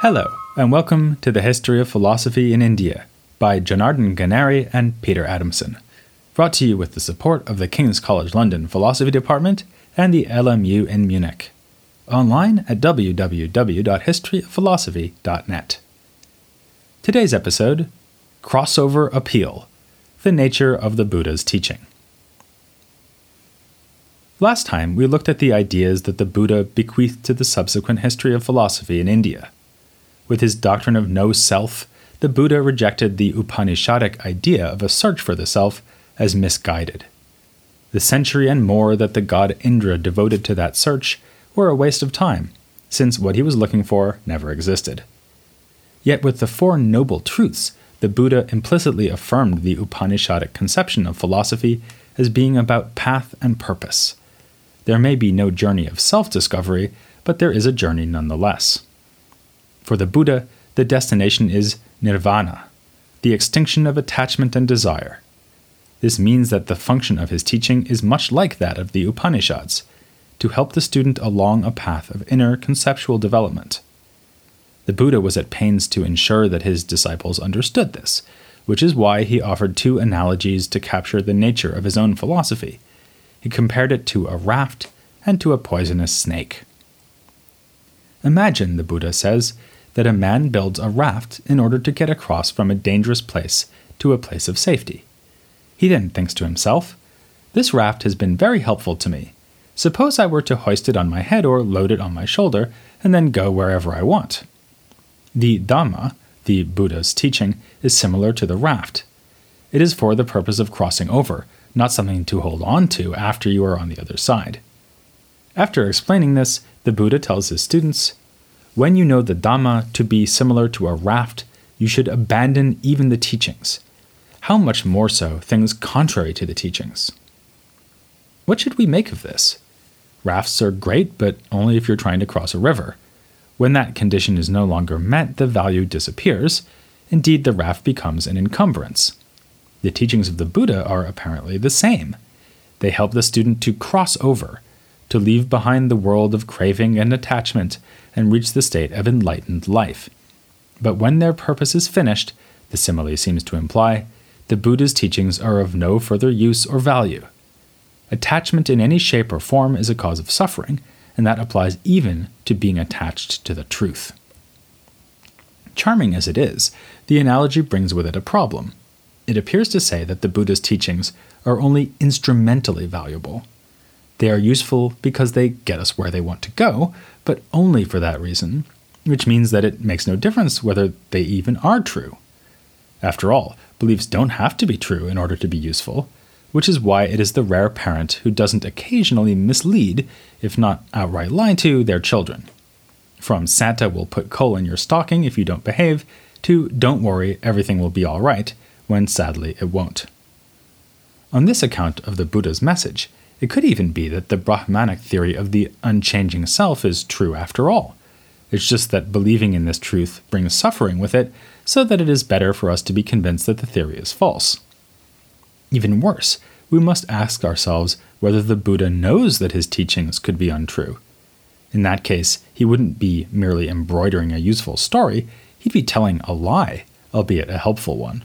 Hello, and welcome to the History of Philosophy in India by Jonardon Ganeri and Peter Adamson, brought to you with the support of the King's College London Philosophy Department and the LMU in Munich. Online at www.historyofphilosophy.net. Today's episode Crossover Appeal The Nature of the Buddha's Teaching. Last time, we looked at the ideas that the Buddha bequeathed to the subsequent history of philosophy in India. With his doctrine of no self, the Buddha rejected the Upanishadic idea of a search for the self as misguided. The century and more that the god Indra devoted to that search were a waste of time, since what he was looking for never existed. Yet, with the Four Noble Truths, the Buddha implicitly affirmed the Upanishadic conception of philosophy as being about path and purpose. There may be no journey of self discovery, but there is a journey nonetheless. For the Buddha, the destination is nirvana, the extinction of attachment and desire. This means that the function of his teaching is much like that of the Upanishads to help the student along a path of inner conceptual development. The Buddha was at pains to ensure that his disciples understood this, which is why he offered two analogies to capture the nature of his own philosophy. He compared it to a raft and to a poisonous snake. Imagine, the Buddha says, that a man builds a raft in order to get across from a dangerous place to a place of safety. He then thinks to himself, This raft has been very helpful to me. Suppose I were to hoist it on my head or load it on my shoulder and then go wherever I want. The Dhamma, the Buddha's teaching, is similar to the raft. It is for the purpose of crossing over, not something to hold on to after you are on the other side. After explaining this, the Buddha tells his students when you know the Dhamma to be similar to a raft, you should abandon even the teachings. How much more so things contrary to the teachings? What should we make of this? Rafts are great, but only if you're trying to cross a river. When that condition is no longer met, the value disappears. Indeed, the raft becomes an encumbrance. The teachings of the Buddha are apparently the same. They help the student to cross over, to leave behind the world of craving and attachment and reach the state of enlightened life. But when their purpose is finished, the simile seems to imply, the Buddha's teachings are of no further use or value. Attachment in any shape or form is a cause of suffering, and that applies even to being attached to the truth. Charming as it is, the analogy brings with it a problem. It appears to say that the Buddha's teachings are only instrumentally valuable. They are useful because they get us where they want to go, but only for that reason, which means that it makes no difference whether they even are true. After all, beliefs don't have to be true in order to be useful, which is why it is the rare parent who doesn't occasionally mislead, if not outright lie to, their children. From Santa will put coal in your stocking if you don't behave, to don't worry, everything will be all right, when sadly it won't. On this account of the Buddha's message, it could even be that the Brahmanic theory of the unchanging self is true after all. It's just that believing in this truth brings suffering with it, so that it is better for us to be convinced that the theory is false. Even worse, we must ask ourselves whether the Buddha knows that his teachings could be untrue. In that case, he wouldn't be merely embroidering a useful story, he'd be telling a lie, albeit a helpful one.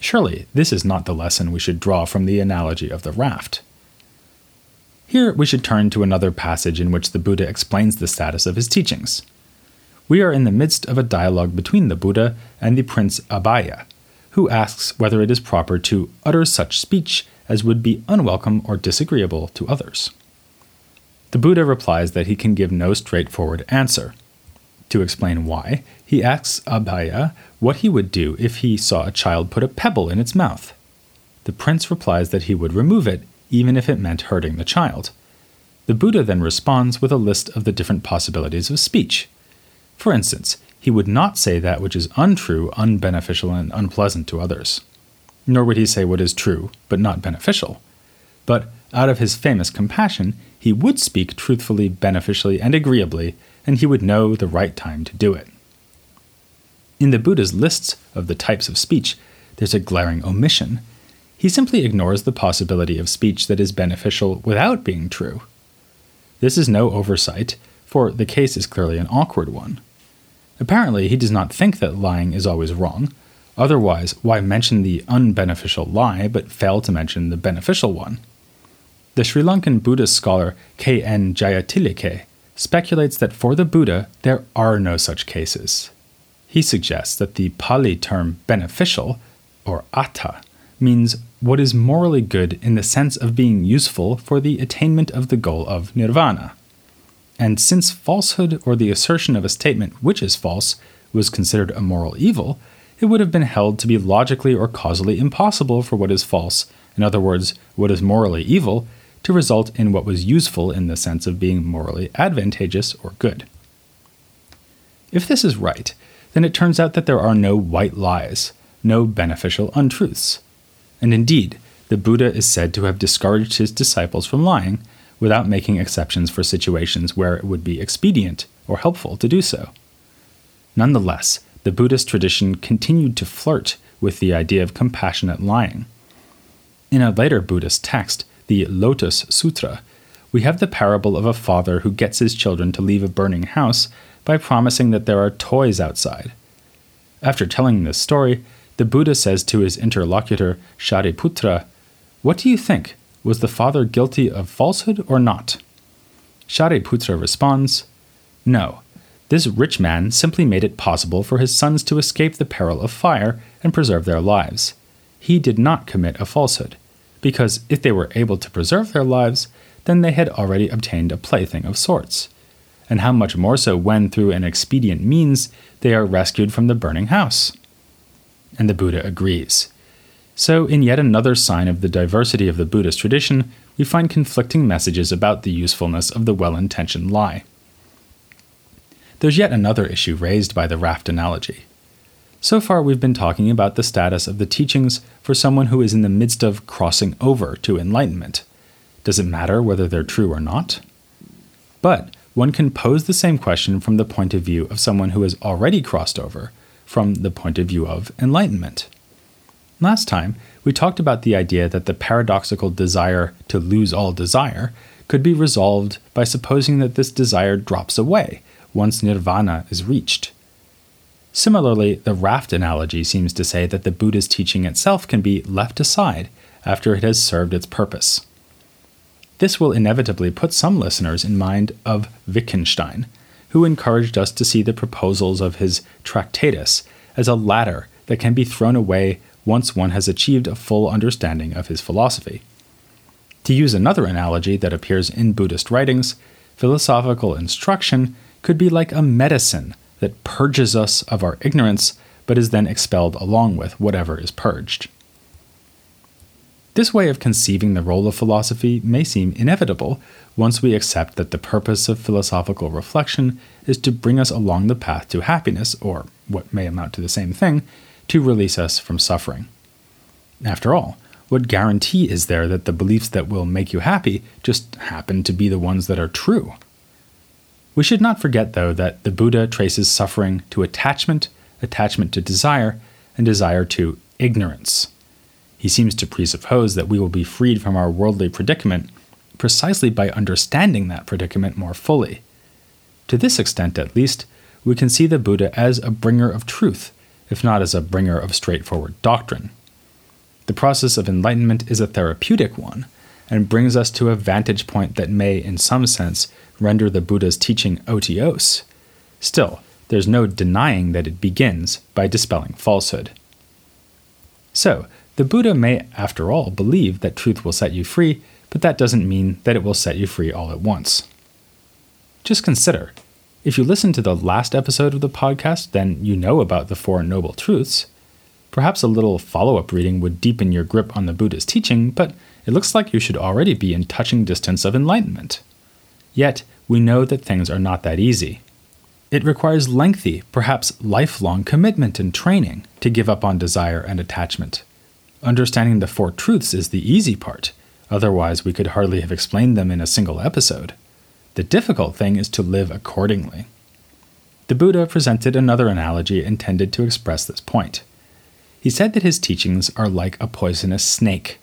Surely, this is not the lesson we should draw from the analogy of the raft. Here we should turn to another passage in which the Buddha explains the status of his teachings. We are in the midst of a dialogue between the Buddha and the prince Abhaya, who asks whether it is proper to utter such speech as would be unwelcome or disagreeable to others. The Buddha replies that he can give no straightforward answer. To explain why, he asks Abhaya what he would do if he saw a child put a pebble in its mouth. The prince replies that he would remove it even if it meant hurting the child. The Buddha then responds with a list of the different possibilities of speech. For instance, he would not say that which is untrue, unbeneficial, and unpleasant to others. Nor would he say what is true, but not beneficial. But out of his famous compassion, he would speak truthfully, beneficially, and agreeably, and he would know the right time to do it. In the Buddha's lists of the types of speech, there's a glaring omission, he simply ignores the possibility of speech that is beneficial without being true. This is no oversight, for the case is clearly an awkward one. Apparently, he does not think that lying is always wrong. Otherwise, why mention the unbeneficial lie but fail to mention the beneficial one? The Sri Lankan Buddhist scholar K. N. Jayatilleke speculates that for the Buddha, there are no such cases. He suggests that the Pali term beneficial, or attha, means what is morally good in the sense of being useful for the attainment of the goal of nirvana. And since falsehood or the assertion of a statement which is false was considered a moral evil, it would have been held to be logically or causally impossible for what is false, in other words, what is morally evil, to result in what was useful in the sense of being morally advantageous or good. If this is right, then it turns out that there are no white lies, no beneficial untruths. And indeed, the Buddha is said to have discouraged his disciples from lying without making exceptions for situations where it would be expedient or helpful to do so. Nonetheless, the Buddhist tradition continued to flirt with the idea of compassionate lying. In a later Buddhist text, the Lotus Sutra, we have the parable of a father who gets his children to leave a burning house by promising that there are toys outside. After telling this story, the Buddha says to his interlocutor, Shariputra, What do you think? Was the father guilty of falsehood or not? Shariputra responds, No. This rich man simply made it possible for his sons to escape the peril of fire and preserve their lives. He did not commit a falsehood because if they were able to preserve their lives, then they had already obtained a plaything of sorts. And how much more so when, through an expedient means, they are rescued from the burning house? And the Buddha agrees. So, in yet another sign of the diversity of the Buddhist tradition, we find conflicting messages about the usefulness of the well intentioned lie. There's yet another issue raised by the raft analogy. So far, we've been talking about the status of the teachings for someone who is in the midst of crossing over to enlightenment. Does it matter whether they're true or not? But one can pose the same question from the point of view of someone who has already crossed over, from the point of view of enlightenment. Last time, we talked about the idea that the paradoxical desire to lose all desire could be resolved by supposing that this desire drops away once nirvana is reached. Similarly, the raft analogy seems to say that the Buddha's teaching itself can be left aside after it has served its purpose. This will inevitably put some listeners in mind of Wittgenstein, who encouraged us to see the proposals of his Tractatus as a ladder that can be thrown away once one has achieved a full understanding of his philosophy. To use another analogy that appears in Buddhist writings, philosophical instruction could be like a medicine that purges us of our ignorance, but is then expelled along with whatever is purged. This way of conceiving the role of philosophy may seem inevitable once we accept that the purpose of philosophical reflection is to bring us along the path to happiness, or what may amount to the same thing, to release us from suffering. After all, what guarantee is there that the beliefs that will make you happy just happen to be the ones that are true? We should not forget, though, that the Buddha traces suffering to attachment, attachment to desire, and desire to ignorance. He seems to presuppose that we will be freed from our worldly predicament precisely by understanding that predicament more fully. To this extent, at least, we can see the Buddha as a bringer of truth, if not as a bringer of straightforward doctrine. The process of enlightenment is a therapeutic one, and brings us to a vantage point that may, in some sense, render the Buddha's teaching otiose. Still, there's no denying that it begins by dispelling falsehood. So, the Buddha may, after all, believe that truth will set you free, but that doesn't mean that it will set you free all at once. Just consider if you listen to the last episode of the podcast, then you know about the Four Noble Truths. Perhaps a little follow up reading would deepen your grip on the Buddha's teaching, but it looks like you should already be in touching distance of enlightenment. Yet, we know that things are not that easy. It requires lengthy, perhaps lifelong commitment and training to give up on desire and attachment. Understanding the Four Truths is the easy part, otherwise, we could hardly have explained them in a single episode. The difficult thing is to live accordingly. The Buddha presented another analogy intended to express this point. He said that his teachings are like a poisonous snake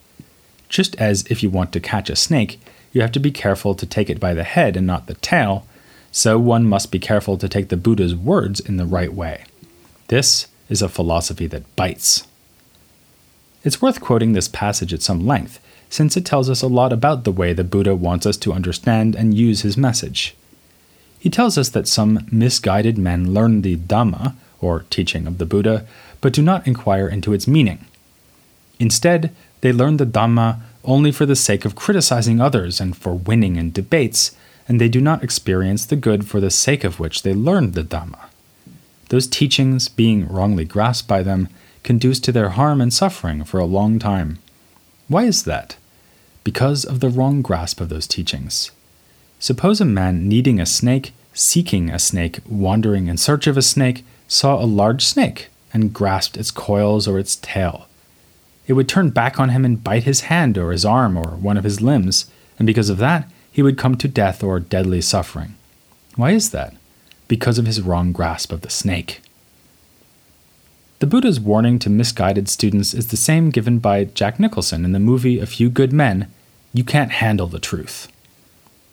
just as if you want to catch a snake, you have to be careful to take it by the head and not the tail, so one must be careful to take the Buddha's words in the right way. This is a philosophy that bites. It's worth quoting this passage at some length, since it tells us a lot about the way the Buddha wants us to understand and use his message. He tells us that some misguided men learn the Dhamma, or teaching of the Buddha, but do not inquire into its meaning. Instead, they learn the Dhamma only for the sake of criticizing others and for winning in debates, and they do not experience the good for the sake of which they learned the Dhamma. Those teachings, being wrongly grasped by them, conduce to their harm and suffering for a long time. Why is that? Because of the wrong grasp of those teachings. Suppose a man needing a snake, seeking a snake, wandering in search of a snake, saw a large snake and grasped its coils or its tail. It would turn back on him and bite his hand or his arm or one of his limbs, and because of that, he would come to death or deadly suffering. Why is that? Because of his wrong grasp of the snake. The Buddha's warning to misguided students is the same given by Jack Nicholson in the movie A Few Good Men You can't handle the truth.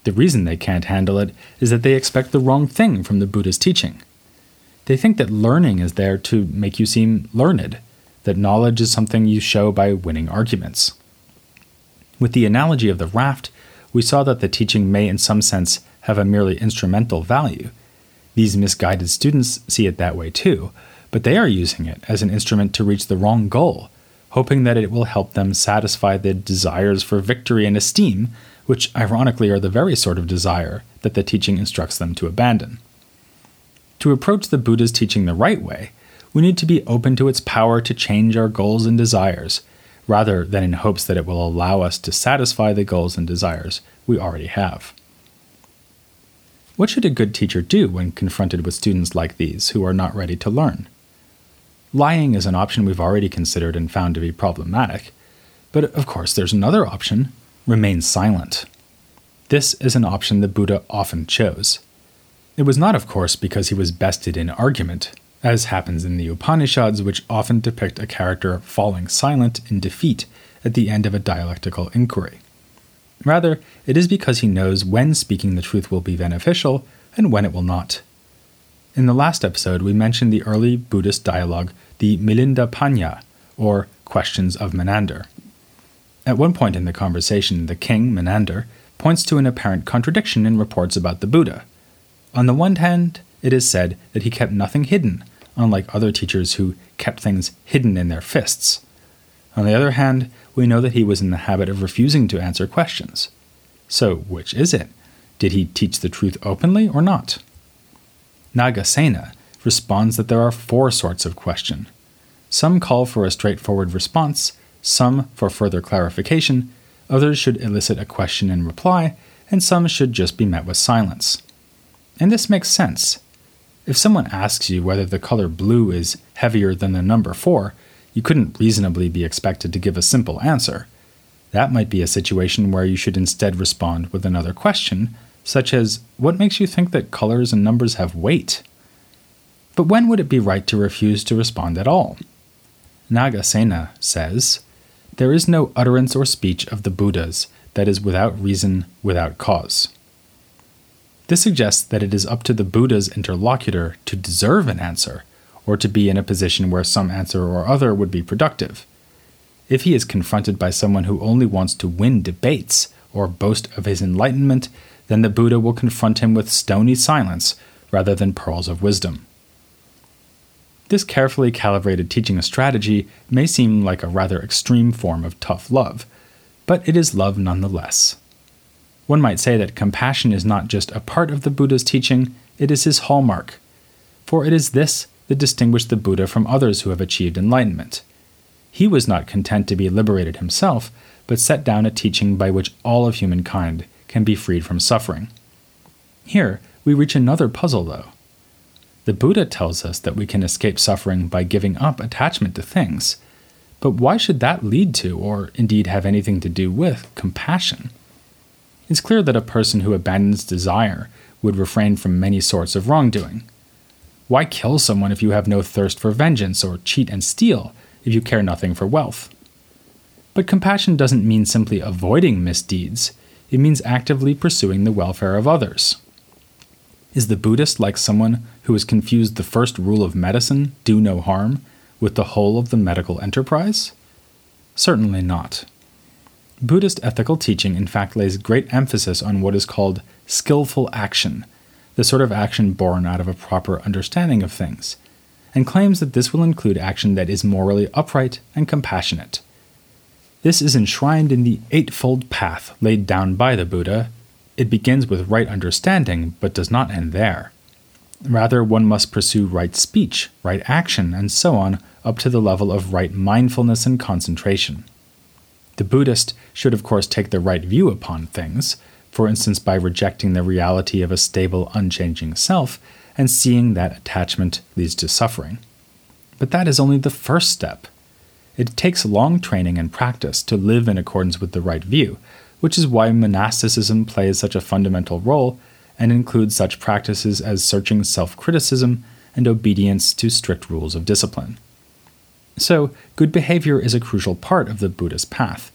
The reason they can't handle it is that they expect the wrong thing from the Buddha's teaching. They think that learning is there to make you seem learned, that knowledge is something you show by winning arguments. With the analogy of the raft, we saw that the teaching may, in some sense, have a merely instrumental value. These misguided students see it that way too, but they are using it as an instrument to reach the wrong goal, hoping that it will help them satisfy the desires for victory and esteem which ironically are the very sort of desire that the teaching instructs them to abandon. To approach the Buddha's teaching the right way, we need to be open to its power to change our goals and desires, rather than in hopes that it will allow us to satisfy the goals and desires we already have. What should a good teacher do when confronted with students like these who are not ready to learn? Lying is an option we've already considered and found to be problematic, but of course, there's another option remain silent. This is an option the Buddha often chose. It was not, of course, because he was bested in argument, as happens in the Upanishads, which often depict a character falling silent in defeat at the end of a dialectical inquiry. Rather, it is because he knows when speaking the truth will be beneficial and when it will not. In the last episode, we mentioned the early Buddhist dialogue, the Milinda Panha, or Questions of Menander. At one point in the conversation, the king, Menander, points to an apparent contradiction in reports about the Buddha. On the one hand, it is said that he kept nothing hidden, unlike other teachers who kept things hidden in their fists. On the other hand, we know that he was in the habit of refusing to answer questions. So, which is it? Did he teach the truth openly or not? Nagasena responds that there are four sorts of question. Some call for a straightforward response, some for further clarification, others should elicit a question and reply, and some should just be met with silence. And this makes sense. If someone asks you whether the color blue is heavier than the number 4, you couldn't reasonably be expected to give a simple answer. That might be a situation where you should instead respond with another question, such as, What makes you think that colors and numbers have weight? But when would it be right to refuse to respond at all? Nagasena says, there is no utterance or speech of the Buddhas that is without reason, without cause. This suggests that it is up to the Buddha's interlocutor to deserve an answer, or to be in a position where some answer or other would be productive. If he is confronted by someone who only wants to win debates or boast of his enlightenment, then the Buddha will confront him with stony silence rather than pearls of wisdom. This carefully calibrated teaching strategy may seem like a rather extreme form of tough love, but it is love nonetheless. One might say that compassion is not just a part of the Buddha's teaching, it is his hallmark. For it is this that distinguished the Buddha from others who have achieved enlightenment. He was not content to be liberated himself, but set down a teaching by which all of humankind can be freed from suffering. Here, we reach another puzzle, though. The Buddha tells us that we can escape suffering by giving up attachment to things. But why should that lead to, or indeed have anything to do with, compassion? It's clear that a person who abandons desire would refrain from many sorts of wrongdoing. Why kill someone if you have no thirst for vengeance, or cheat and steal if you care nothing for wealth? But compassion doesn't mean simply avoiding misdeeds, it means actively pursuing the welfare of others. Is the Buddhist like someone who has confused the first rule of medicine, do no harm, with the whole of the medical enterprise? Certainly not. Buddhist ethical teaching, in fact, lays great emphasis on what is called skillful action, the sort of action born out of a proper understanding of things, and claims that this will include action that is morally upright and compassionate. This is enshrined in the Eightfold Path laid down by the Buddha it begins with right understanding, but does not end there. Rather, one must pursue right speech, right action, and so on up to the level of right mindfulness and concentration. The Buddhist should, of course, take the right view upon things, for instance, by rejecting the reality of a stable, unchanging self and seeing that attachment leads to suffering. But that is only the first step. It takes long training and practice to live in accordance with the right view, which is why monasticism plays such a fundamental role and includes such practices as searching self criticism and obedience to strict rules of discipline. So, good behavior is a crucial part of the Buddhist path.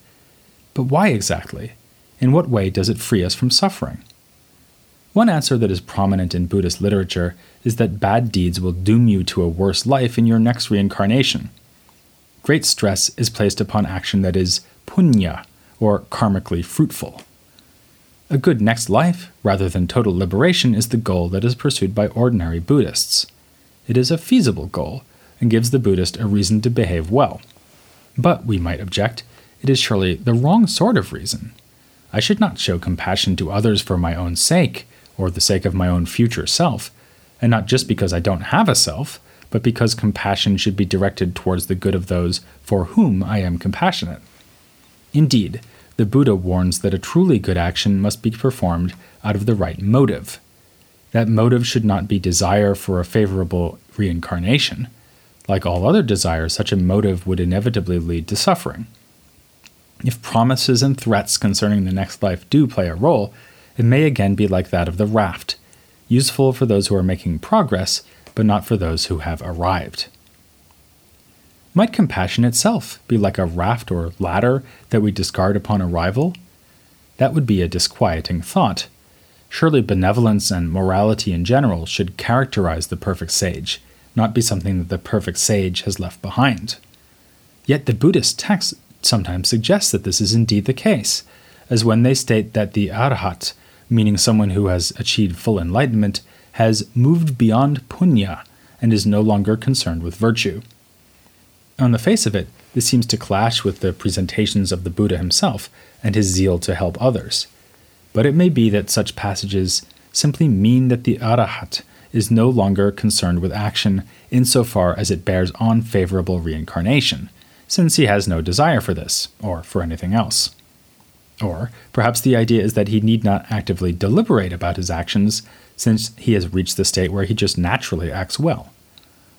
But why exactly? In what way does it free us from suffering? One answer that is prominent in Buddhist literature is that bad deeds will doom you to a worse life in your next reincarnation. Great stress is placed upon action that is punya, or karmically fruitful. A good next life, rather than total liberation, is the goal that is pursued by ordinary Buddhists. It is a feasible goal and gives the Buddhist a reason to behave well. But, we might object, it is surely the wrong sort of reason. I should not show compassion to others for my own sake, or the sake of my own future self, and not just because I don't have a self, but because compassion should be directed towards the good of those for whom I am compassionate. Indeed, the Buddha warns that a truly good action must be performed out of the right motive. That motive should not be desire for a favorable reincarnation. Like all other desires, such a motive would inevitably lead to suffering. If promises and threats concerning the next life do play a role, it may again be like that of the raft, useful for those who are making progress, but not for those who have arrived. Might compassion itself be like a raft or ladder that we discard upon arrival? That would be a disquieting thought. Surely benevolence and morality in general should characterize the perfect sage, not be something that the perfect sage has left behind. Yet the Buddhist texts sometimes suggest that this is indeed the case, as when they state that the arhat, meaning someone who has achieved full enlightenment, has moved beyond punya and is no longer concerned with virtue. On the face of it, this seems to clash with the presentations of the Buddha himself and his zeal to help others. But it may be that such passages simply mean that the Arahat is no longer concerned with action insofar as it bears on favorable reincarnation, since he has no desire for this, or for anything else. Or perhaps the idea is that he need not actively deliberate about his actions, since he has reached the state where he just naturally acts well.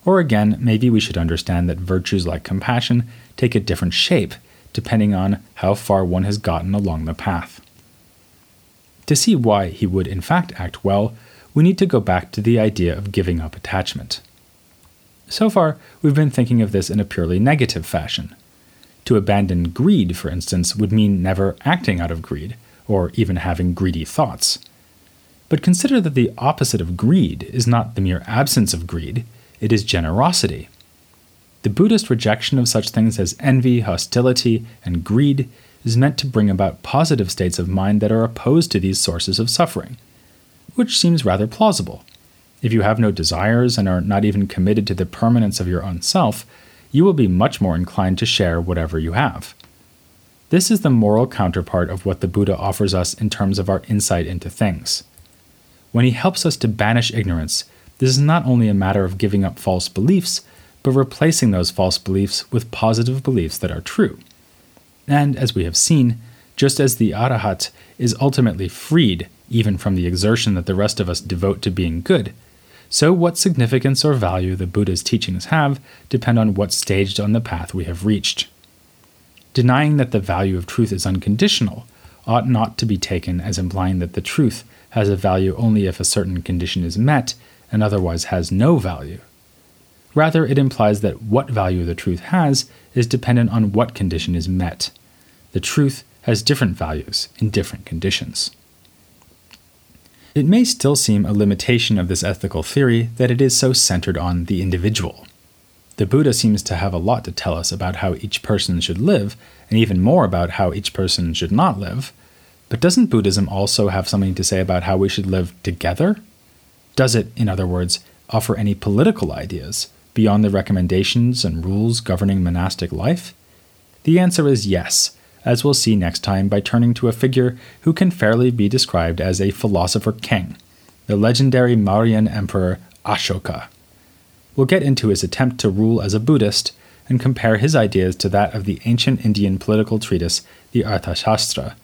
Or again, maybe we should understand that virtues like compassion take a different shape depending on how far one has gotten along the path. To see why he would in fact act well, we need to go back to the idea of giving up attachment. So far, we've been thinking of this in a purely negative fashion. To abandon greed, for instance, would mean never acting out of greed, or even having greedy thoughts. But consider that the opposite of greed is not the mere absence of greed, it is generosity. The Buddhist rejection of such things as envy, hostility, and greed is meant to bring about positive states of mind that are opposed to these sources of suffering, which seems rather plausible. If you have no desires and are not even committed to the permanence of your own self, you will be much more inclined to share whatever you have. This is the moral counterpart of what the Buddha offers us in terms of our insight into things. When he helps us to banish ignorance, this is not only a matter of giving up false beliefs, but replacing those false beliefs with positive beliefs that are true. And as we have seen, just as the Arahat is ultimately freed even from the exertion that the rest of us devote to being good, so what significance or value the Buddha's teachings have depend on what stage on the path we have reached. Denying that the value of truth is unconditional ought not to be taken as implying that the truth has a value only if a certain condition is met and otherwise has no value. Rather, it implies that what value the truth has is dependent on what condition is met. The truth has different values in different conditions. It may still seem a limitation of this ethical theory that it is so centered on the individual. The Buddha seems to have a lot to tell us about how each person should live, and even more about how each person should not live. But doesn't Buddhism also have something to say about how we should live together? Does it, in other words, offer any political ideas beyond the recommendations and rules governing monastic life? The answer is yes, as we'll see next time by turning to a figure who can fairly be described as a philosopher king, the legendary Mauryan emperor Ashoka. We'll get into his attempt to rule as a Buddhist and compare his ideas to that of the ancient Indian political treatise, the Arthashastra,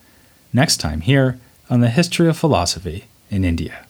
next time here on the History of Philosophy in India.